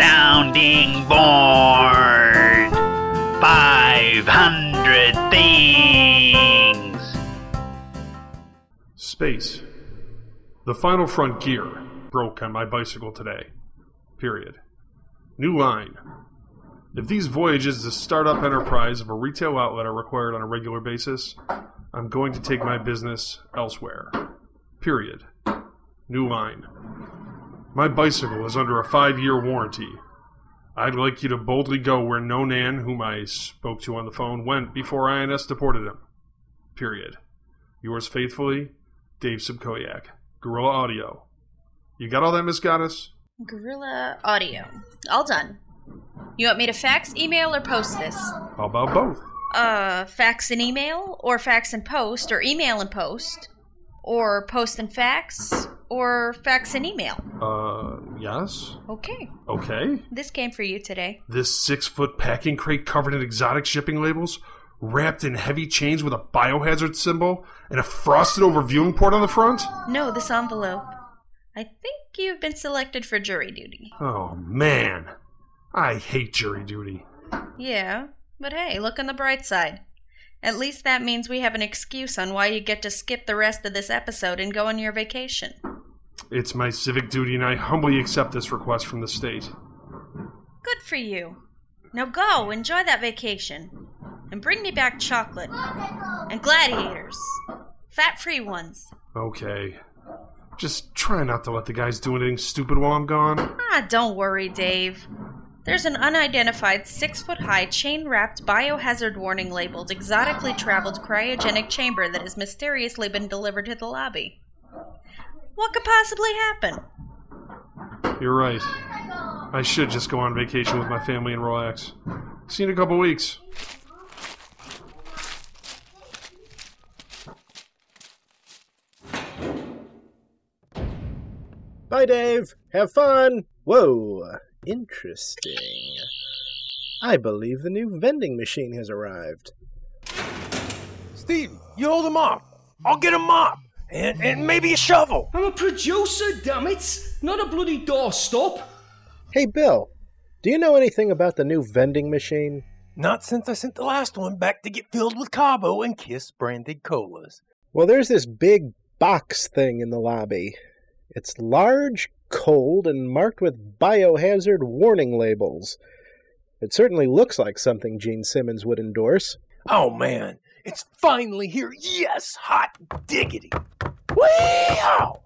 Sounding board. 500 things. Space. The final front gear broke on my bicycle today. Period. New line. If these voyages a startup enterprise of a retail outlet are required on a regular basis, I'm going to take my business elsewhere. Period. New line. My bicycle is under a five year warranty. I'd like you to boldly go where no Nan, whom I spoke to on the phone, went before INS deported him. Period. Yours faithfully, Dave Sipkowiak. Gorilla Audio. You got all that, Miss Goddess? Gorilla Audio. All done. You want me to fax, email, or post this? How about both? Uh, fax and email, or fax and post, or email and post, or post and fax, or fax and email. Uh, yes? Okay. Okay. This came for you today. This six foot packing crate covered in exotic shipping labels, wrapped in heavy chains with a biohazard symbol, and a frosted over viewing port on the front? No, this envelope. I think you've been selected for jury duty. Oh, man. I hate jury duty. Yeah, but hey, look on the bright side. At least that means we have an excuse on why you get to skip the rest of this episode and go on your vacation. It's my civic duty, and I humbly accept this request from the state. Good for you. Now go, enjoy that vacation. And bring me back chocolate. And gladiators. Fat free ones. Okay. Just try not to let the guys do anything stupid while I'm gone. Ah, don't worry, Dave. There's an unidentified six foot high chain wrapped biohazard warning labeled exotically traveled cryogenic chamber that has mysteriously been delivered to the lobby. What could possibly happen? You're right. I should just go on vacation with my family and relax. See you in a couple weeks. Bye, Dave. Have fun. Whoa, interesting. I believe the new vending machine has arrived. Steve, you hold him off. I'll get a mop and, and maybe a shovel. I'm a producer, damn it! Not a bloody doorstop. Hey, Bill, do you know anything about the new vending machine? Not since I sent the last one back to get filled with Cabo and Kiss branded colas. Well, there's this big box thing in the lobby. It's large, cold, and marked with biohazard warning labels. It certainly looks like something Gene Simmons would endorse. Oh man, it's finally here. Yes, hot diggity. Wow!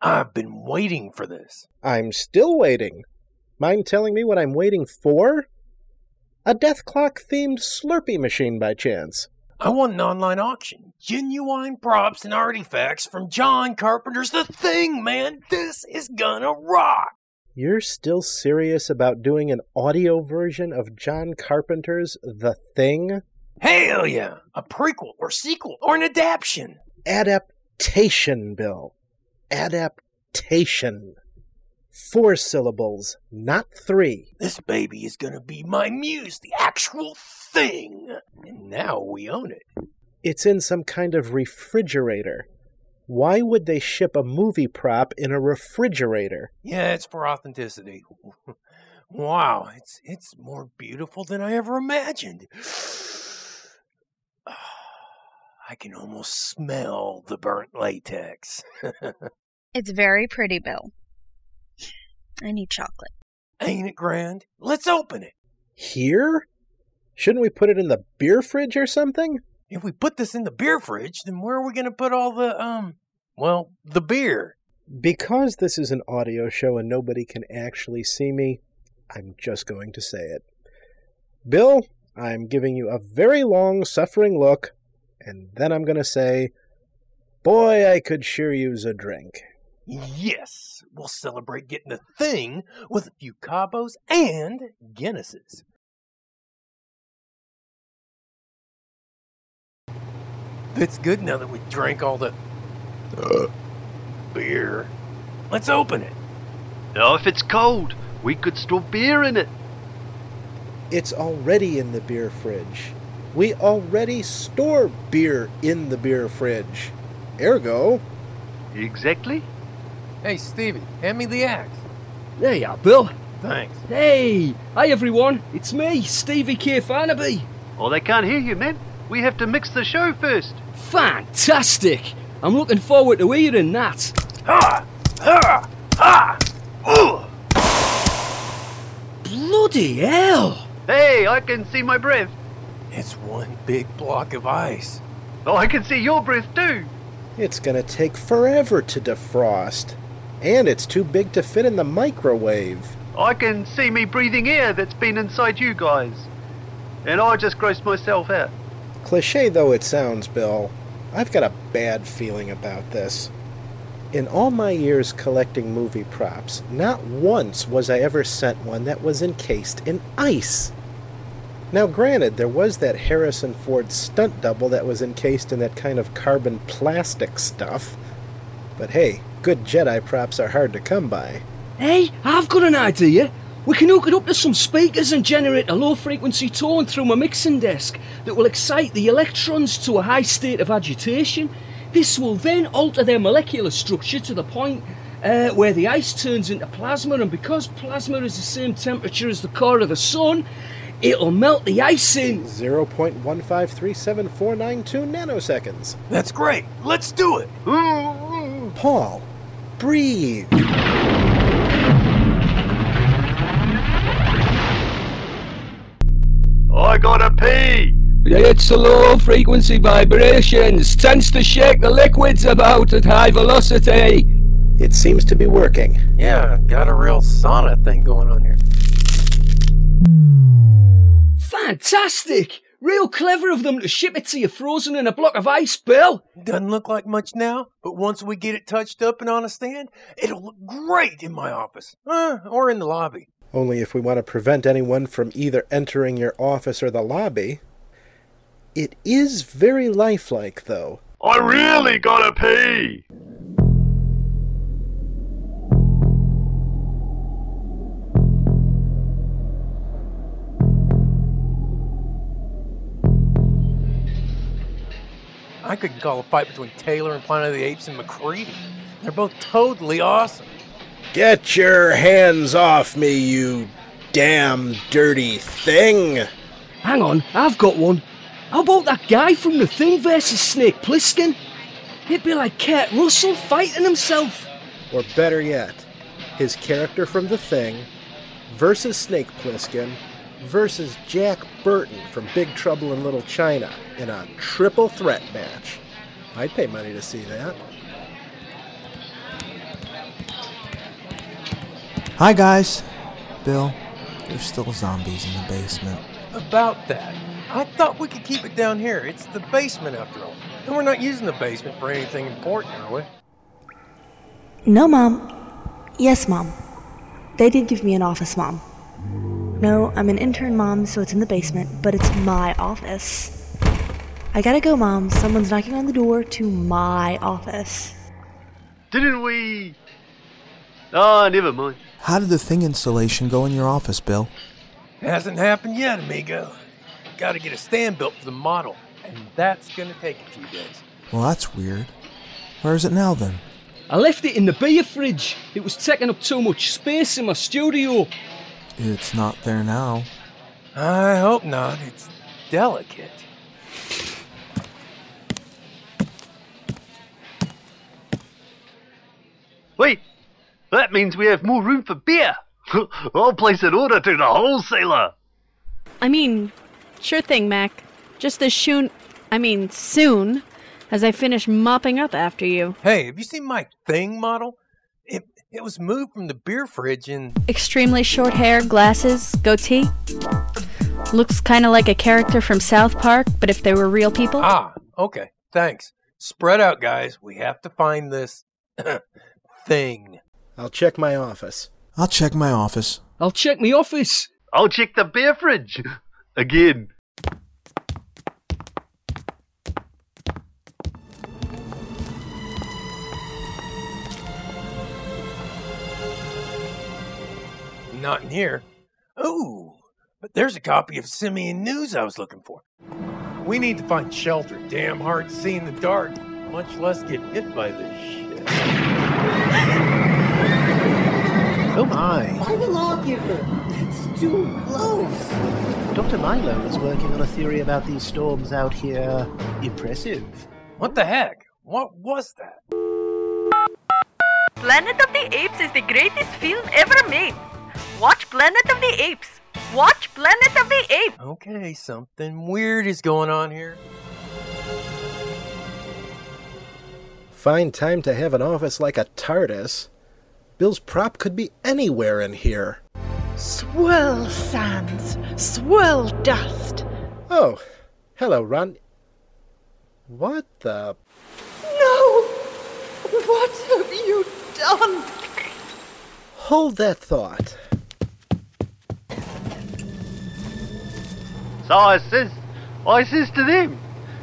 I've been waiting for this. I'm still waiting. Mind telling me what I'm waiting for? A Death Clock themed Slurpee machine by chance. I won an online auction. Genuine props and artifacts from John Carpenter's The Thing, man. This is gonna rock. You're still serious about doing an audio version of John Carpenter's The Thing? Hell yeah! A prequel or sequel or an adaptation. Adaptation, Bill. Adaptation. Four syllables, not three. This baby is gonna be my muse, the actual thing. And now we own it. It's in some kind of refrigerator. Why would they ship a movie prop in a refrigerator? Yeah, it's for authenticity. wow, it's it's more beautiful than I ever imagined. I can almost smell the burnt latex. It's very pretty, Bill. I need chocolate. Ain't it grand? Let's open it. Here? Shouldn't we put it in the beer fridge or something? If we put this in the beer fridge, then where are we going to put all the, um, well, the beer? Because this is an audio show and nobody can actually see me, I'm just going to say it. Bill, I'm giving you a very long, suffering look, and then I'm going to say, Boy, I could sure use a drink. Yes, we'll celebrate getting the thing with a few Cabos and Guinnesses. It's good now that we drank all the uh, beer. Let's open it. Now, if it's cold, we could store beer in it. It's already in the beer fridge. We already store beer in the beer fridge. Ergo, Exactly. Hey, Stevie, hand me the axe. There you are, Bill. Thanks. Hey, hi everyone. It's me, Stevie K. Farnaby. Oh, they can't hear you, man. We have to mix the show first. Fantastic. I'm looking forward to hearing that. Ha! Ha! Ha! Ooh! Bloody hell. Hey, I can see my breath. It's one big block of ice. Oh, I can see your breath too. It's gonna take forever to defrost. And it's too big to fit in the microwave. I can see me breathing air that's been inside you guys. And I just grossed myself out. Cliche though it sounds, Bill, I've got a bad feeling about this. In all my years collecting movie props, not once was I ever sent one that was encased in ice. Now, granted, there was that Harrison Ford stunt double that was encased in that kind of carbon plastic stuff. But hey, good Jedi props are hard to come by. Hey, I've got an idea. We can hook it up to some speakers and generate a low frequency tone through my mixing desk that will excite the electrons to a high state of agitation. This will then alter their molecular structure to the point uh, where the ice turns into plasma, and because plasma is the same temperature as the core of the sun, it'll melt the ice in. 0.1537492 nanoseconds. That's great. Let's do it. Paul, breathe. I. It's a low frequency vibrations, tends to shake the liquids about at high velocity. It seems to be working. Yeah, got a real sauna thing going on here. Fantastic! Real clever of them to ship it to you frozen in a block of ice, Bill. Doesn't look like much now, but once we get it touched up and on a stand, it'll look great in my office. Uh, or in the lobby. Only if we want to prevent anyone from either entering your office or the lobby. It is very lifelike, though. I really gotta pee. I could call a fight between Taylor and Planet of the Apes and MacReady. They're both totally awesome. Get your hands off me, you damn dirty thing! Hang on, I've got one. How about that guy from The Thing versus Snake Plissken? He'd be like Kurt Russell fighting himself. Or better yet, his character from The Thing versus Snake Plissken versus Jack Burton from Big Trouble in Little China in a triple threat match. I'd pay money to see that. Hi, guys. Bill, there's still zombies in the basement. About that, I thought we could keep it down here. It's the basement after all. And we're not using the basement for anything important, are we? No, Mom. Yes, Mom. They did give me an office, Mom. No, I'm an intern, Mom, so it's in the basement, but it's my office. I gotta go, Mom. Someone's knocking on the door to my office. Didn't we? Oh, never mind. How did the thing installation go in your office, Bill? It Hasn't happened yet, amigo. Gotta get a stand built for the model, and that's gonna take a few days. Well, that's weird. Where is it now then? I left it in the beer fridge. It was taking up too much space in my studio. It's not there now. I hope not. It's delicate. Wait, that means we have more room for beer. I'll place an order to the wholesaler. I mean, sure thing, Mac. Just as soon, I mean, soon, as I finish mopping up after you. Hey, have you seen my thing model? It it was moved from the beer fridge and Extremely short hair, glasses, goatee. Looks kind of like a character from South Park, but if they were real people. ah, okay. Thanks. Spread out, guys. We have to find this thing. I'll check my office. I'll check my office. I'll check my office. I'll check the beer fridge. Again. Not in here. Ooh, but there's a copy of Simian News I was looking for. We need to find shelter. Damn hard to see in the dark, much less get hit by this shit. Oh my. I'm lawgiver. It's too close. Dr. Milo is working on a theory about these storms out here. Impressive. What the heck? What was that? Planet of the Apes is the greatest film ever made. Watch Planet of the Apes. Watch Planet of the Apes. Okay, something weird is going on here. Find time to have an office like a TARDIS. Bill's prop could be anywhere in here. Swirl sands, swirl dust. Oh, hello, Ron. What the? No! What have you done? Hold that thought. So I says, I says to them,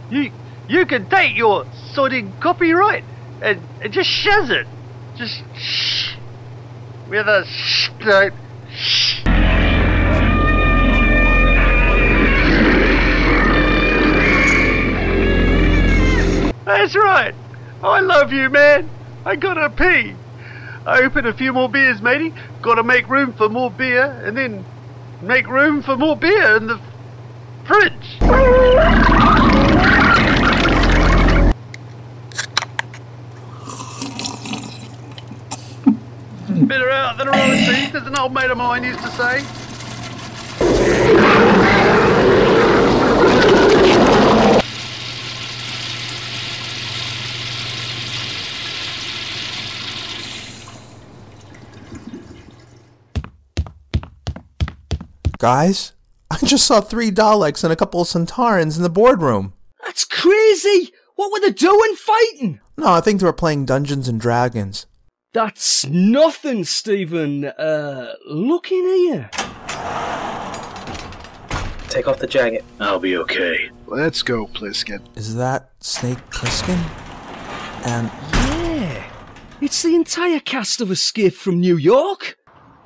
you you can take your sodding copyright and, and just shaz it, just shh, with a sh note. That's right. I love you, man. I gotta pee. I open a few more beers, matey. Gotta make room for more beer, and then make room for more beer in the fridge. Better out than a rolling teeth, as an old mate of mine used to say. Guys, I just saw three Daleks and a couple of Centaurans in the boardroom. That's crazy! What were they doing fighting? No, I think they were playing Dungeons and Dragons. That's nothing, Stephen. Uh, look in here. Take off the jacket. I'll be okay. Let's go, Plissken. Is that Snake Plissken? And Yeah, it's the entire cast of Escape from New York.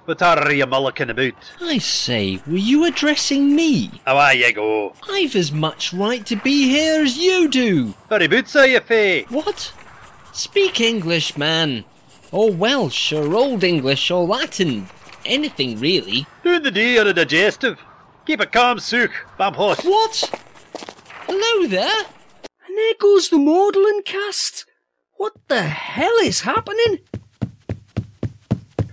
What are you mulliking about? I say, were you addressing me? How are you go? I've as much right to be here as you do. Very boots are you, Faye? What? Speak English, man. Or Welsh, or Old English, or Latin. Anything, really. Doing the day on a digestive. Keep it calm, Sook. Bump hot. What? Hello there? And there goes the Maudlin cast. What the hell is happening?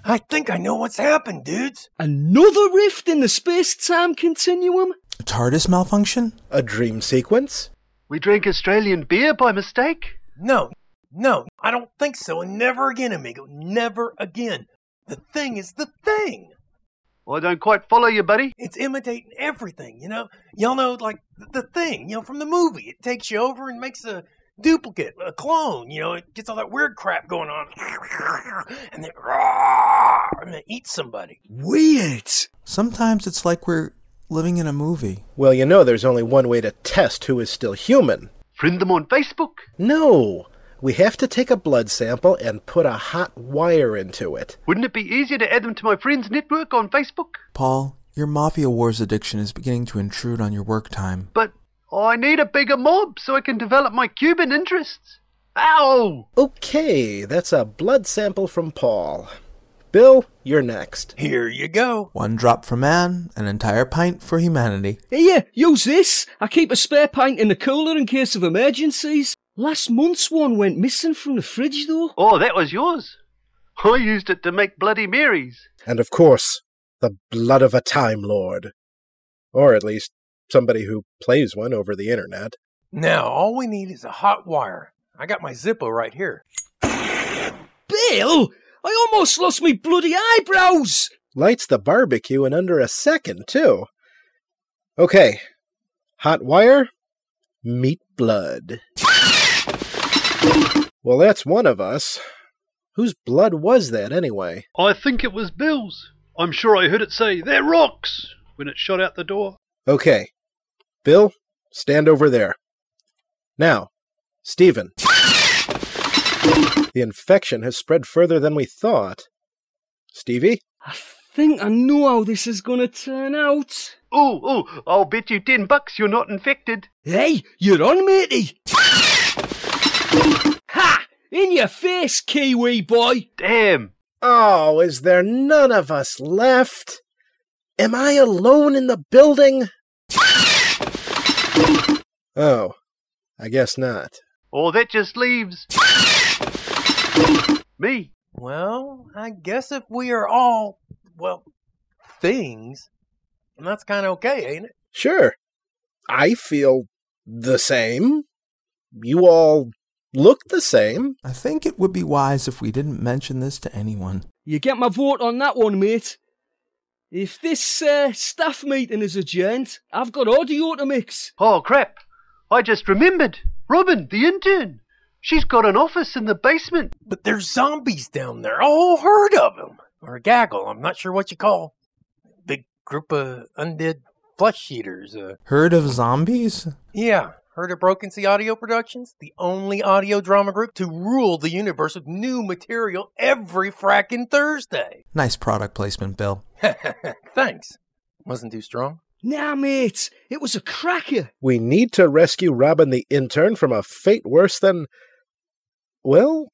I think I know what's happened, dudes. Another rift in the space-time continuum? a TARDIS malfunction? A dream sequence? We drank Australian beer by mistake? No, no, I don't think so. And never again, amigo. Never again. The thing is the thing. Well, I don't quite follow you, buddy. It's imitating everything, you know? Y'all know, like, the thing, you know, from the movie. It takes you over and makes a duplicate, a clone, you know? It gets all that weird crap going on. And then, and then eats somebody. Weird. Sometimes it's like we're living in a movie. Well, you know there's only one way to test who is still human. Friend them on Facebook. No! We have to take a blood sample and put a hot wire into it. Wouldn't it be easier to add them to my friends' network on Facebook? Paul, your Mafia Wars addiction is beginning to intrude on your work time. But I need a bigger mob so I can develop my Cuban interests. Ow! Okay, that's a blood sample from Paul. Bill, you're next. Here you go. One drop for man, an entire pint for humanity. Here, use this. I keep a spare pint in the cooler in case of emergencies. Last month's one went missing from the fridge, though. Oh, that was yours. I used it to make Bloody Marys. And of course, the blood of a Time Lord. Or at least somebody who plays one over the internet. Now, all we need is a hot wire. I got my Zippo right here. Bill, I almost lost me bloody eyebrows. Lights the barbecue in under a second, too. Okay, hot wire, meat blood. Well, that's one of us. Whose blood was that, anyway? I think it was Bill's. I'm sure I heard it say, They're rocks! when it shot out the door. Okay. Bill, stand over there. Now, Stephen. The infection has spread further than we thought. Stevie? I think I know how this is gonna turn out. Oh, oh, I'll bet you ten bucks you're not infected. Hey, you're on, matey. Ha! In your face, Kiwi boy. Damn. Oh, is there none of us left? Am I alone in the building? Oh, I guess not. Or that just leaves me. Well, I guess if we are all, well, things, and that's kind of okay, ain't it? Sure. I feel the same. You all look the same. I think it would be wise if we didn't mention this to anyone. You get my vote on that one, mate. If this uh, staff meeting is adjourned, I've got audio to mix. Oh, crap. I just remembered. Robin, the intern. She's got an office in the basement. But there's zombies down there, a whole herd of them. Or a gaggle, I'm not sure what you call. Big group of undead flesh eaters. Uh, Herd of zombies? yeah, heard of Broken Sea Audio Productions? The only audio drama group to rule the universe with new material every frackin' Thursday. Nice product placement, Bill. Thanks. Wasn't too strong. Nah, mate, it was a cracker. We need to rescue Robin the intern from a fate worse than. Well,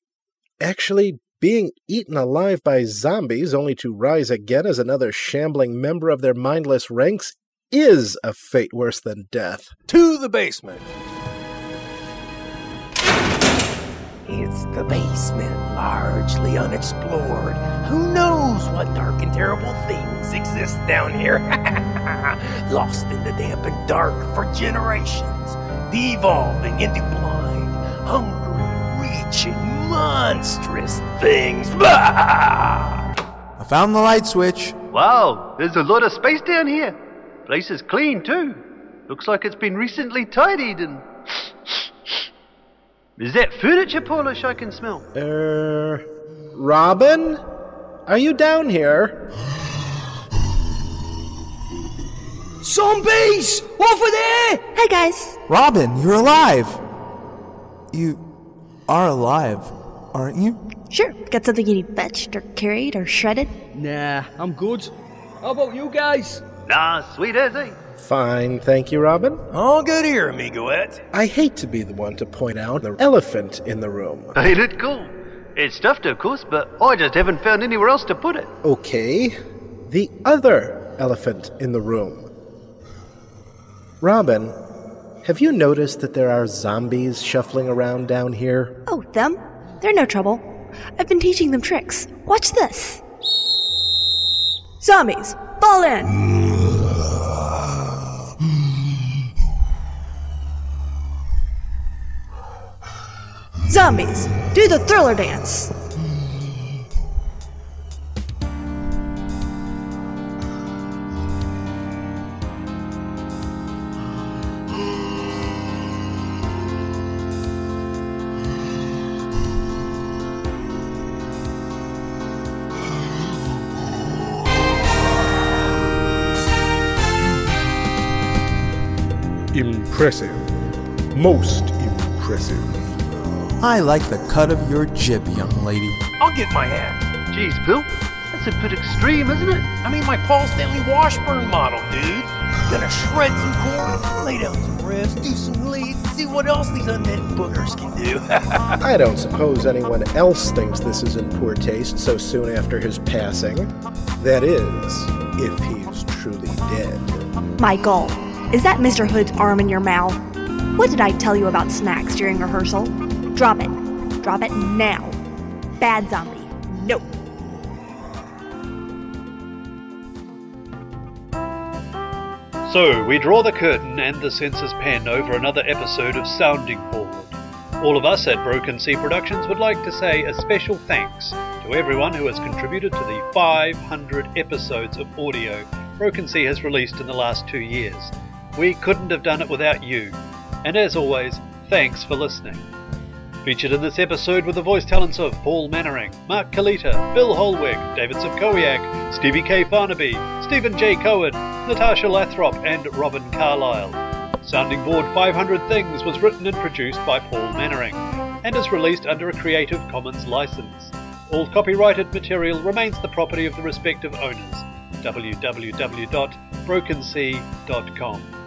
actually, being eaten alive by zombies only to rise again as another shambling member of their mindless ranks is a fate worse than death. To the basement. It's the basement, largely unexplored. Who knows what dark and terrible things exist down here? Lost in the damp and dark for generations, devolving into blind, hungry, reaching, monstrous things. I found the light switch. Wow, there's a lot of space down here. Place is clean, too. Looks like it's been recently tidied and. Is that furniture polish I can smell? Er. Robin? Are you down here? Zombies! Over there! Hey guys! Robin, you're alive! You are alive, aren't you? Sure. Got something you need fetched or carried or shredded? Nah, I'm good. How about you guys? Nah, sweet as eh? Fine, thank you, Robin. All good here, amigoette. I hate to be the one to point out the elephant in the room. Ain't it cool? It's stuffed, of course, but I just haven't found anywhere else to put it. Okay, the other elephant in the room. Robin, have you noticed that there are zombies shuffling around down here? Oh, them? They're no trouble. I've been teaching them tricks. Watch this. Zombies, fall in! Zombies, do the thriller dance! Impressive. Most impressive. I like the cut of your jib, young lady. I'll get my hat. Jeez, Bill, that's a bit extreme, isn't it? I mean, my Paul Stanley Washburn model, dude. Gonna shred some corn, lay down some riffs, do some leads, see what else these undead boogers can do. I don't suppose anyone else thinks this is in poor taste so soon after his passing. That is, if he's truly dead. Michael, is that Mr. Hood's arm in your mouth? What did I tell you about snacks during rehearsal? Drop it. Drop it now. Bad zombie. Nope. So, we draw the curtain and the censor's pen over another episode of Sounding Board. All of us at Broken Sea Productions would like to say a special thanks to everyone who has contributed to the 500 episodes of audio Broken Sea has released in the last two years. We couldn't have done it without you. And as always, thanks for listening. Featured in this episode were the voice talents of Paul Mannering, Mark Kalita, Bill Holweg, David Sipkowiak, Stevie K. Farnaby, Stephen J. Cohen, Natasha Lathrop, and Robin Carlyle. Sounding Board 500 Things was written and produced by Paul Mannering, and is released under a Creative Commons license. All copyrighted material remains the property of the respective owners. www.brokensea.com